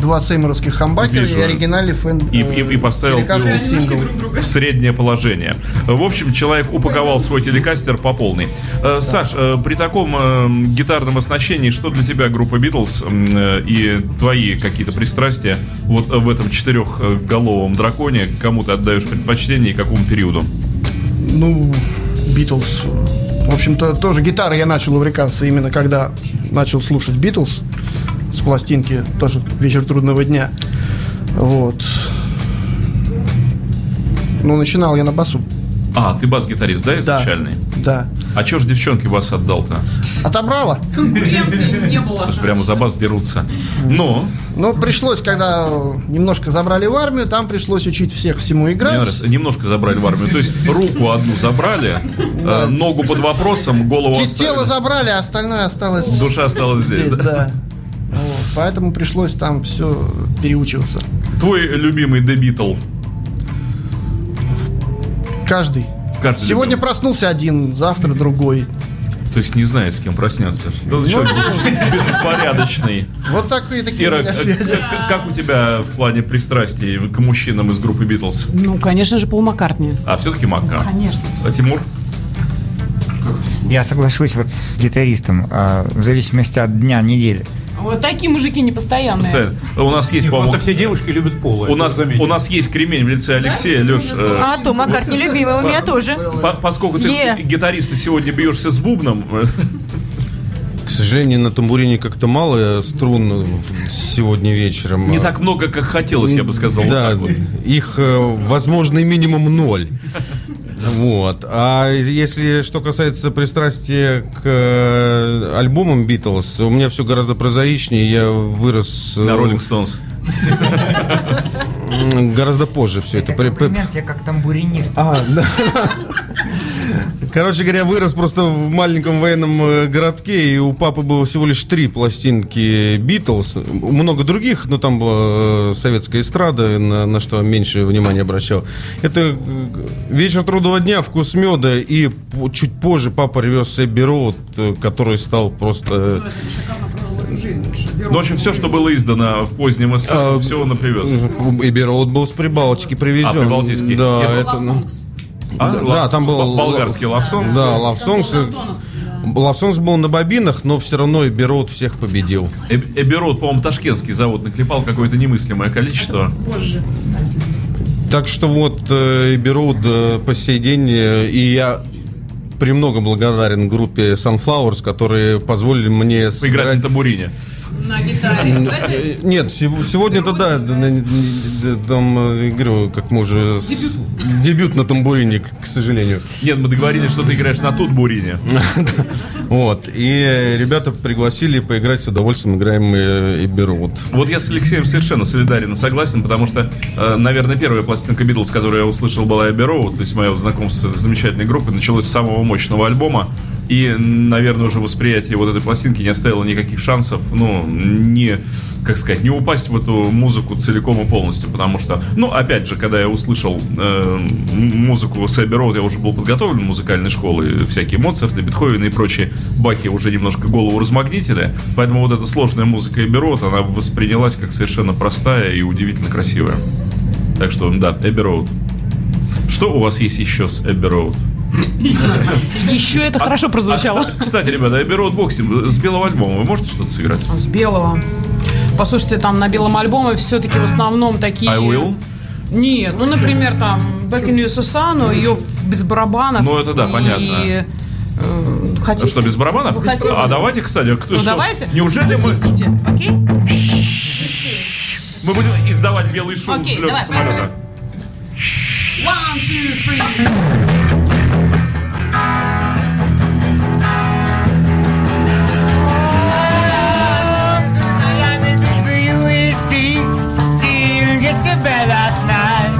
Два сейморовских хамбакера Вижу. и оригинальный фэн... И, э, и- и поставил телекастер его сингл. в среднее положение. В общем, человек упаковал свой телекастер по полной. Э, Саш, э, при таком э, гитарном оснащении, что для тебя группа Битлз э, и твои какие-то пристрастия вот в этом четырехголовом драконе, кому ты отдаешь предпочтение и какому периоду? Ну, Битлз. В общем-то, тоже гитарой я начал увлекаться именно когда начал слушать Битлз с пластинки, тоже «Вечер трудного дня». Вот. Ну, начинал я на басу. А, ты бас-гитарист, да, изначальный? Да. А чё ж девчонки вас отдал-то? Отобрала. Конкуренции не было. Слушай, прямо за бас дерутся. Но, Ну, пришлось, когда немножко забрали в армию, там пришлось учить всех всему мне играть. нравится, немножко забрали в армию. То есть руку одну забрали, э, ногу под вопросом, голову. Тело забрали, а остальное осталось Душа осталась здесь. здесь, да? Да. Поэтому пришлось там все переучиваться. Твой любимый The Beatle. Каждый. Каждый Сегодня любимый. проснулся один, завтра другой. То есть не знает, с кем проснется. За Ну, человек беспорядочный? Вот такие такие Ира, к- связи. к- как у тебя в плане пристрастий к мужчинам из группы Битлз? Ну, конечно же, Пол Маккартни. А все-таки Макка. Конечно. А Тимур? Я соглашусь вот с гитаристом, а, в зависимости от дня, недели. Вот такие мужики непостоянные. У нас есть, по-моему, Просто все девушки любят пола. у нас, у нас есть кремень в лице Алексея, Леш. э, А то Маккартни любимый, у меня тоже. по- поскольку ты гитарист и сегодня бьешься с бубном, э, К сожалению, на тамбурине как-то мало струн сегодня вечером. не так много, как хотелось, я бы сказал. Да, вот. их, э, возможно, минимум ноль. Вот. А если что касается пристрастия к э, альбомам Битлз, у меня все гораздо прозаичнее. Я вырос э, На Роллинг Стоунс. м, гораздо позже все это. При- при- Комплимент тебе как тамбуринист. А, да. Короче говоря, вырос просто в маленьком военном э, городке, и у папы было всего лишь три пластинки Битлз. Много других, но там была э, советская эстрада, на, на что меньше внимания обращал. Это э, «Вечер трудного дня», «Вкус меда», и чуть позже папа ревез Эбби Роуд, который стал просто... Ну, в общем, все, что было издано в позднем СССР, А, все он и привез. э, Эбби Роуд был с Прибалтики привезен. А, Прибалтийский. Да, это... ну, А, да, Love- там был... болгарский Songs. Да. Love Songs был на бобинах, но все равно Эбби Роуд всех победил. Эб- Эберот, по-моему, ташкентский завод наклепал какое-то немыслимое количество. Так что вот э, Эбби Роуд э, по сей день, э, и я премного благодарен группе Sunflowers, которые позволили мне Поиграть на сыграть, табурине. На гитаре. Э, Нет, сего- сегодня-то да, там, э, говорю, как мы уже... Дебют на тамбурине, к сожалению. Нет, мы договорились, что ты играешь на тут бурине. Вот, и ребята пригласили поиграть с удовольствием, играем э, и берут. Вот я с Алексеем совершенно солидарен и согласен, потому что, наверное, первая пластинка Битлз, которую я услышал, была Road, то есть мое знакомство с замечательной группой началось с самого мощного альбома, и, наверное, уже восприятие вот этой пластинки не оставило никаких шансов, ну, не, как сказать, не упасть в эту музыку целиком и полностью, потому что, ну, опять же, когда я услышал э, музыку с Abbey Road, я уже был подготовлен музыкальной школы, всякие Моцарты, Бетховены и прочие бахи уже немножко голову размагнитили, поэтому вот эта сложная музыка Road, она воспринялась как совершенно простая и удивительно красивая. Так что, да, Abbey Road. Что у вас есть еще с Abbey Road? Еще это хорошо А, прозвучало. кста- кстати, ребята, Abbey Road Boxing с белого альбома вы можете что-то сыграть? С белого. Послушайте, там на белом альбоме все-таки в основном такие... I will? Нет, ну, например, там Back in USSR, но ее в- без барабанов. Ну, это да, понятно. э, хотите? Что, без барабанов? А давайте, кстати, кто Ну, давайте. Неужели мы, окей? мы будем издавать белый шум с давай, самолета? One, two, three. in last night.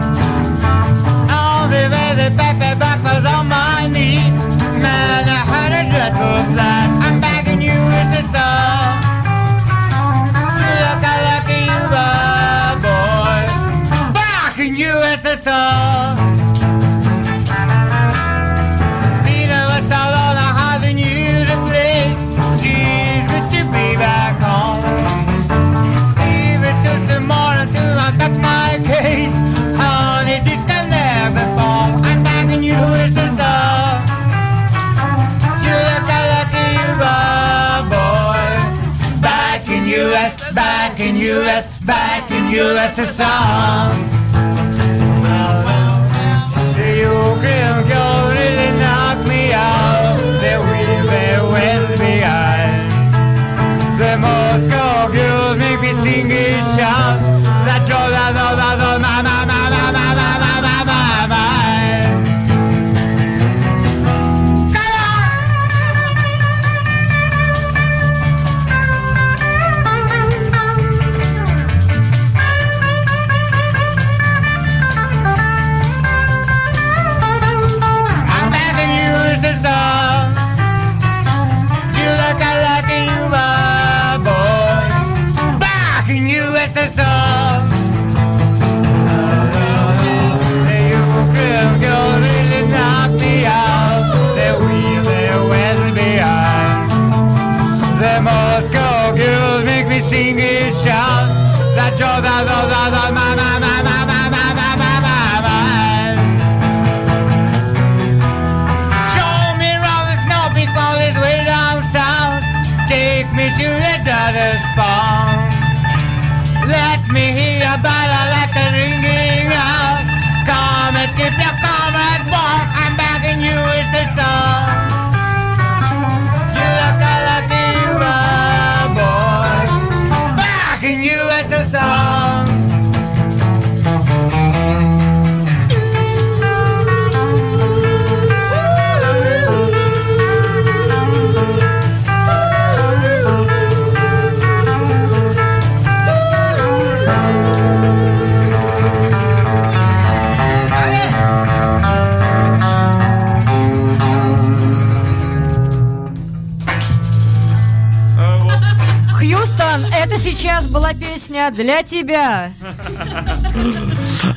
All the way the paper buckles on my knee. Man, I had a dreadful sight. Back in US, back in USSR really knock me out. They will be well behind. The песня для тебя.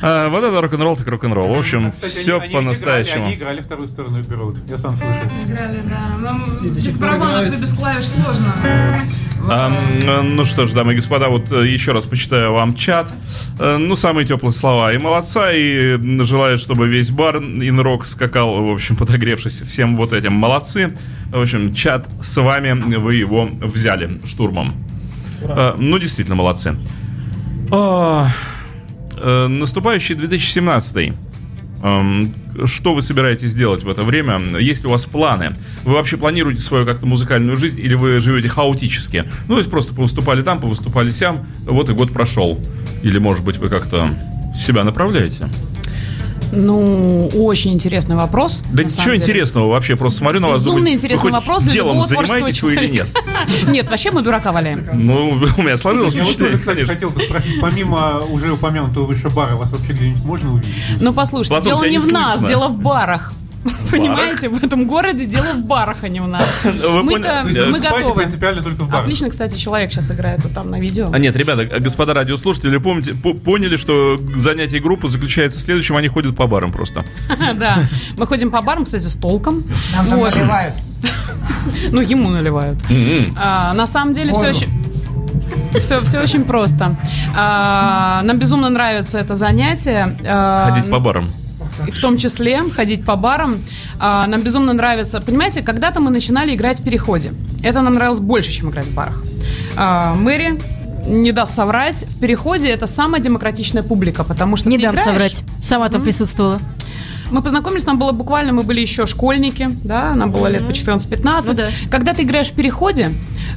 А, вот это рок-н-ролл, так рок-н-ролл. В общем, Кстати, все они- они по-настоящему. Они играли вторую сторону Берут. Я сам слышал. Играли, да. Без барабанов и без клавиш сложно. А, ну что ж, дамы и господа, вот э, еще раз почитаю вам чат. Э, Ну, самые теплые слова. И молодца, и желаю, чтобы весь бар инрок скакал, в общем, подогревшись всем вот этим. Молодцы. В общем, чат с вами, вы его взяли штурмом. Э, Ну, действительно, молодцы. А, э, Наступающий 2017 Эм, Что вы собираетесь делать в это время? Есть ли у вас планы? Вы вообще планируете свою как-то музыкальную жизнь или вы живете хаотически? Ну, то есть просто повыступали там, повыступали сям, вот и год прошел. Или, может быть, вы как-то себя направляете? Ну, очень интересный вопрос. Да ничего интересного вообще, просто смотрю на вас. Безумно думаю, интересный вопрос для делом любого занимаетесь вы или нет? Нет, вообще мы дурака валяем. Ну, у меня сложилось Я вот тоже, впечатление, кстати, хотел бы спросить, помимо уже упомянутого выше бара, вас вообще где-нибудь можно увидеть? Ну, послушайте, дело не в нас, дело в барах. Понимаете, в этом городе дело в барах, а не в нас. Вы Мы-то, мы готовы. принципиально только в барах? Отлично, кстати, человек сейчас играет вот там на видео. А нет, ребята, господа радиослушатели, помните, по- поняли, что занятие группы заключается в следующем, они ходят по барам просто. Да, мы ходим по барам, кстати, с толком. Нам там наливают. Ну, ему наливают. А, На самом деле все очень... Все, все очень просто. А, Нам безумно нравится это занятие. А, Ходить по барам. И в том числе ходить по барам. А, Нам безумно нравится. Понимаете, когда-то мы начинали играть в переходе. Это нам нравилось больше, чем играть в барах. А, Мэри не даст соврать, в переходе это самая демократичная публика, потому что Не ты дам играешь, соврать. Сама там присутствовала. Мы познакомились, нам было буквально, мы были еще школьники, да, нам было лет по 14-15. Ну да. Когда ты играешь в переходе,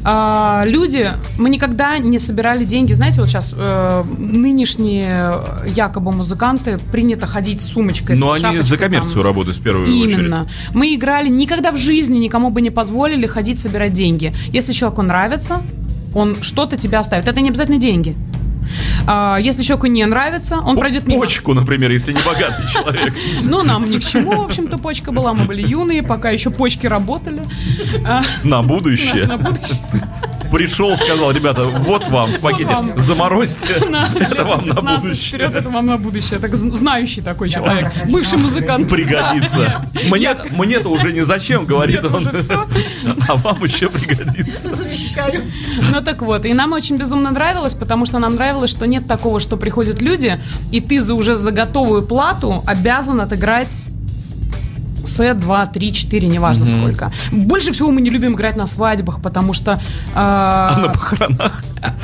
а, люди, мы никогда не собирали деньги. Знаете, вот сейчас э, нынешние э, якобы музыканты принято ходить с сумочкой, Но с они шапочкой за там. коммерцию работают в первую очередь. Именно. Мы играли, никогда в жизни никому бы не позволили ходить собирать деньги. Если человеку нравится, он что-то тебе оставит. Это не обязательно деньги. А, если человеку не нравится, он пройдет мимо. Почку, например, если не богатый человек. Ну, нам ни к чему, в общем-то, почка была. Мы были юные, пока еще почки работали. На будущее. На будущее. Пришел, сказал, ребята, вот вам в пакете, вам. заморозьте, На это вам на 15 будущее. вперед, это вам на будущее. Так знающий такой человек. Бывший музыкант. Пригодится. Мне, мне-то уже не зачем, говорит Мне-то он. А вам еще пригодится. Ну так вот, и нам очень безумно нравилось, потому что нам нравилось, что нет такого, что приходят люди, и ты за уже за готовую плату обязан отыграть сет, два, три, четыре, неважно сколько. Больше всего мы не любим играть на свадьбах, потому что А на похоронах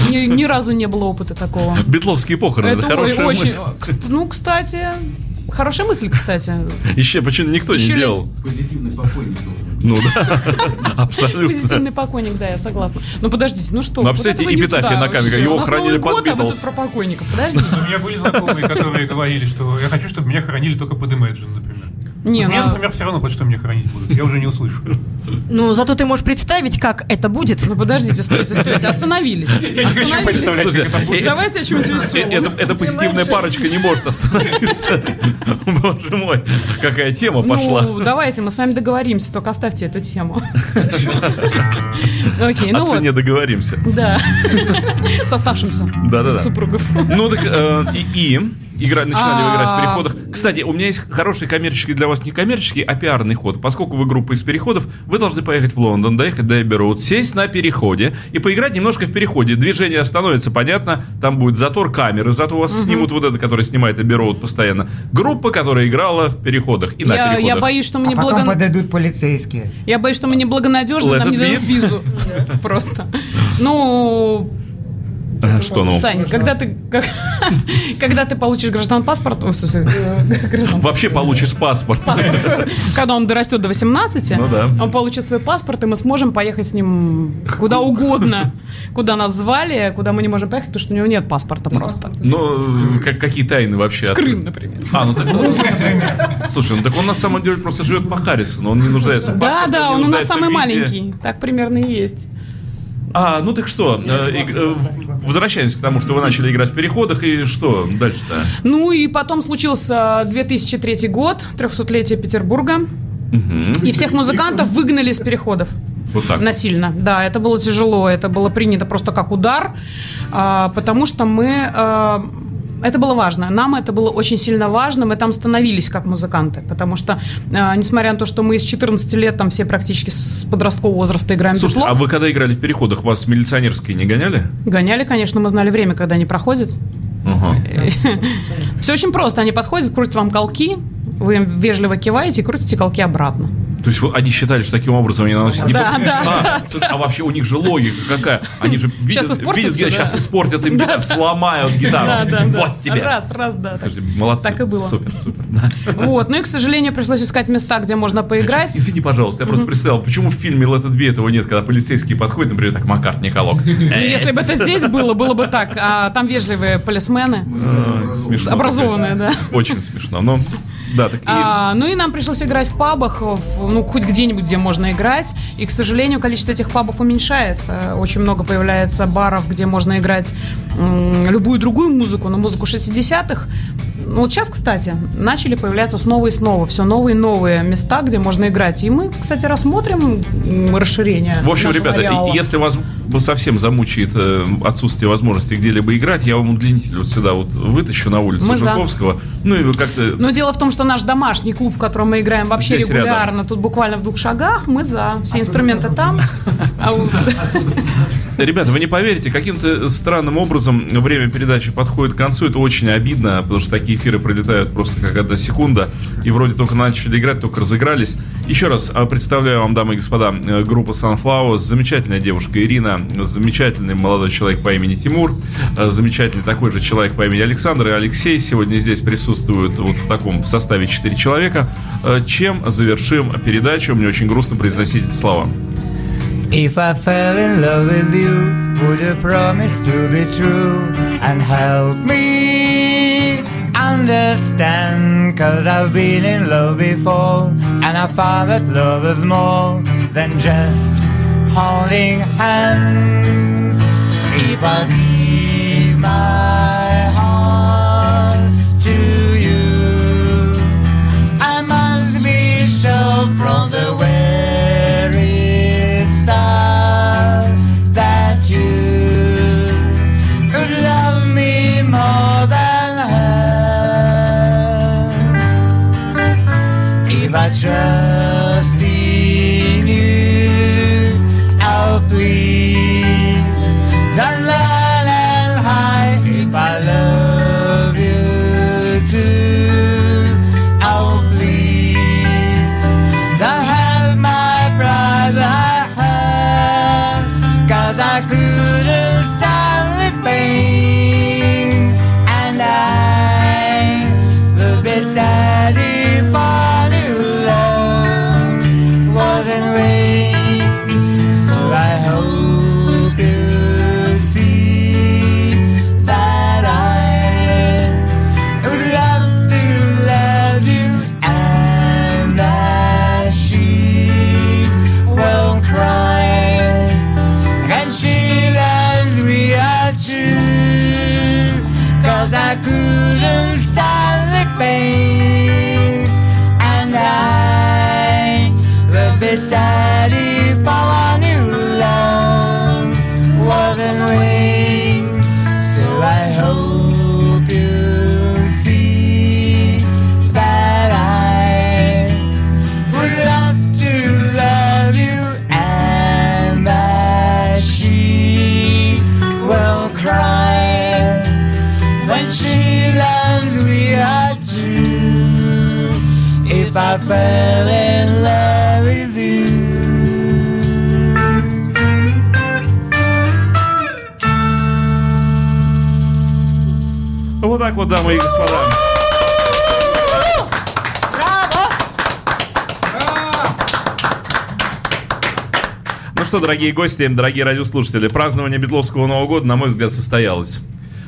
ни, ни разу не было опыта такого. Бетловские похороны, это ой, хорошая очень. мысль. Ну, кстати, хорошая мысль, кстати. Еще почему никто не Еще ли- делал. Ну да, абсолютно. Позитивный покойник, да, я согласна. Но подождите, ну что? Ну, этого не эпитафия на камере, его хранили под а Beatles. про покойников. Подождите. У меня были знакомые, которые говорили, что я хочу, чтобы меня хоронили только под Imagine, например. Не, Мне, ну- например, все равно под что меня хоронить будут. Я уже не услышу. Ну, зато ты можешь представить, как это будет. Ну подождите, стойте, стойте, остановились. Я не хочу представлять, как это будет. Давайте о чем-нибудь веселом. это- Эта позитивная парочка не может остановиться. Боже мой, какая тема пошла. Ну, давайте, мы с вами договоримся, только оставьте эту тему. Окей, ну О вот. цене договоримся. Да. С оставшимся. Да-да-да. Супругов. Ну так э, и, и игра, начинали вы играть в А. переходах. Кстати, у меня есть хороший коммерческий для вас не коммерческий, а пиарный ход. Поскольку вы группа из переходов, вы должны поехать в Лондон, доехать до Эбби Роуд, сесть на переходе и поиграть немножко в переходе. Движение становится понятно, там будет затор камеры, зато у вас снимут вот это, который снимает Эбби Роуд постоянно. Группа, которая играла в переходах и на Я, переходах. я боюсь, что мы А не потом благо... подойдут полицейские. Я боюсь, что мы неблагонадежны, Let нам не дадут визу. Просто. Ну, Что ну? Сань, когда ты, как- когда ты получишь граждан паспорт, о, смысле, э, граждан Вообще получишь паспорт. паспорт, когда он дорастет до 18, Ну да. он получит свой паспорт, и мы сможем поехать с ним куда угодно, куда нас звали, куда мы не можем поехать, потому что у него нет паспорта просто. Ну, как, какие тайны вообще? В Крым, например. А, ну так... Слушай, ну так он на самом деле просто живет по Харрисону, он не нуждается в Да, паспорте, да, не он у нас самый маленький. Так примерно и есть. А, ну так что, э, э, возвращаемся к тому, что вы начали играть в переходах, и что дальше-то? Ну и потом случился 2003 год, 300-летие Петербурга, Мгм. и всех музыкантов выгнали из переходов. Вот так. Насильно, да, это было тяжело, это было принято просто как удар, а, потому что мы, это было важно, нам это было очень сильно важно, мы там становились как музыканты, потому что, а, несмотря на то, что мы с 14 лет там все практически с подросткового возраста играем Слушайте, а вы когда играли в переходах, вас милиционерские не гоняли? гоняли, конечно, мы знали время, когда они проходят. Ага. Все очень просто, они подходят, крутят вам колки, вы им вежливо киваете и крутите колки обратно. То есть вот они считали, что таким образом они наносят не Да, да, а, а вообще у них же логика какая? Они же видят, Щас испортят видят, всё, да. сейчас испортят им гитару, сломают гитару. Да, да, да. Вот тебе. Раз, раз, да. так. Слушайте, молодцы. Так и было. Супер, супер. Да. Вот, ну и, к сожалению, пришлось искать места, где можно поиграть. Извини, пожалуйста, я просто представил, почему в фильме It Be этого нет, когда полицейские подходят, например, так, Макар, Николок. Ну, Если бы это здесь было, было бы так. А там вежливые полисмены, Смешно. образованные, да. Очень смешно. Но, да, так и... А, ну и нам пришлось играть в пабах, в- ну хоть где-нибудь, где можно играть. И, к сожалению, количество этих пабов уменьшается. Очень много появляется баров, где можно играть м, любую другую музыку, но музыку 60-х. Ну, вот сейчас, кстати, начали появляться снова и снова, все новые и новые места, где можно играть. И мы, кстати, рассмотрим расширение. В общем, ребята, ареала. если вас ну, совсем замучает э, отсутствие возможности где-либо играть, я вам удлинитель вот сюда вот вытащу на улицу Мы за. Жуковского. Ну и как-то... Но дело в том, что наш домашний клуб, в котором мы играем вообще Здесь регулярно, тут буквально в двух шагах, мы за. Все инструменты там. А Ребята, вы не поверите, каким-то странным образом время передачи подходит к концу. Это очень обидно, потому что такие эфиры пролетают просто как одна секунда. И вроде только начали играть, только разыгрались. Еще раз а, представляю вам, дамы и господа, э, группа Sunflowers. Замечательная девушка Ирина, замечательный молодой человек по имени Тимур, э, замечательный такой же человек по имени Александр и Алексей. Сегодня здесь присутствуют вот в таком составе 4 человека. Э, Чем завершим передачу? Мне очень грустно произносить эти слова. If I fell in love with you, would you promise to be true and help me understand? Cause I've been in love before and I found that love is more than just holding hands. If I fell in love with you Вот так вот, дамы и господа. Ну что, дорогие гости, дорогие радиослушатели, празднование Бетловского Нового года, на мой взгляд, состоялось.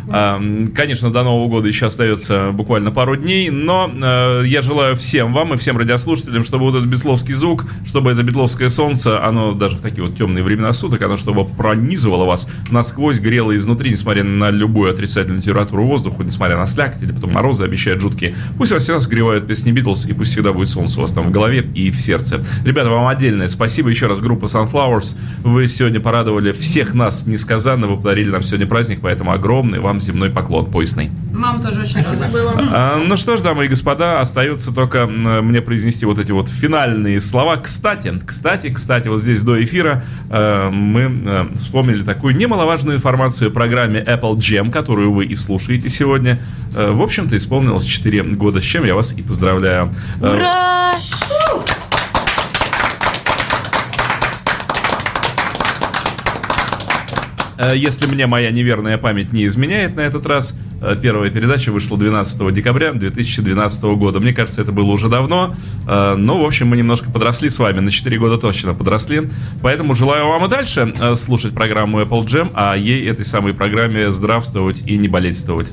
А, м, Конечно, до Нового года еще остается буквально пару дней, но э, я желаю всем вам и всем радиослушателям, чтобы вот этот бетловский звук, чтобы это бетловское солнце, оно даже в такие вот темные времена суток, оно чтобы пронизывало вас насквозь, грело изнутри, несмотря на любую отрицательную температуру воздуха, несмотря на слякоть или потом морозы обещают жуткие. Пусть вас всегда согревают песни Битлз, и пусть всегда будет солнце у вас там в голове и в сердце. Ребята, вам отдельное спасибо еще раз, группа Sunflowers. Вы сегодня порадовали всех нас несказанно, вы подарили нам сегодня праздник, поэтому огромный вам земной поклон поясный. Мам тоже очень спасибо. А, ну что ж, дамы и господа, остается только мне произнести вот эти вот финальные слова. Кстати, кстати, кстати, вот здесь до эфира э, мы э, вспомнили такую немаловажную информацию о программе Apple Jam, которую вы и слушаете сегодня. Э, в общем-то, исполнилось 4 года, с чем я вас и поздравляю. Ура! Если мне моя неверная память не изменяет на этот раз, э, первая передача вышла 12 декабря 2012 года. Мне кажется, это было уже давно, э, но, в общем, мы немножко подросли с вами, на 4 года точно подросли. Поэтому желаю вам и дальше э, слушать программу Apple Jam, а ей, этой самой программе, здравствовать и не болетствовать.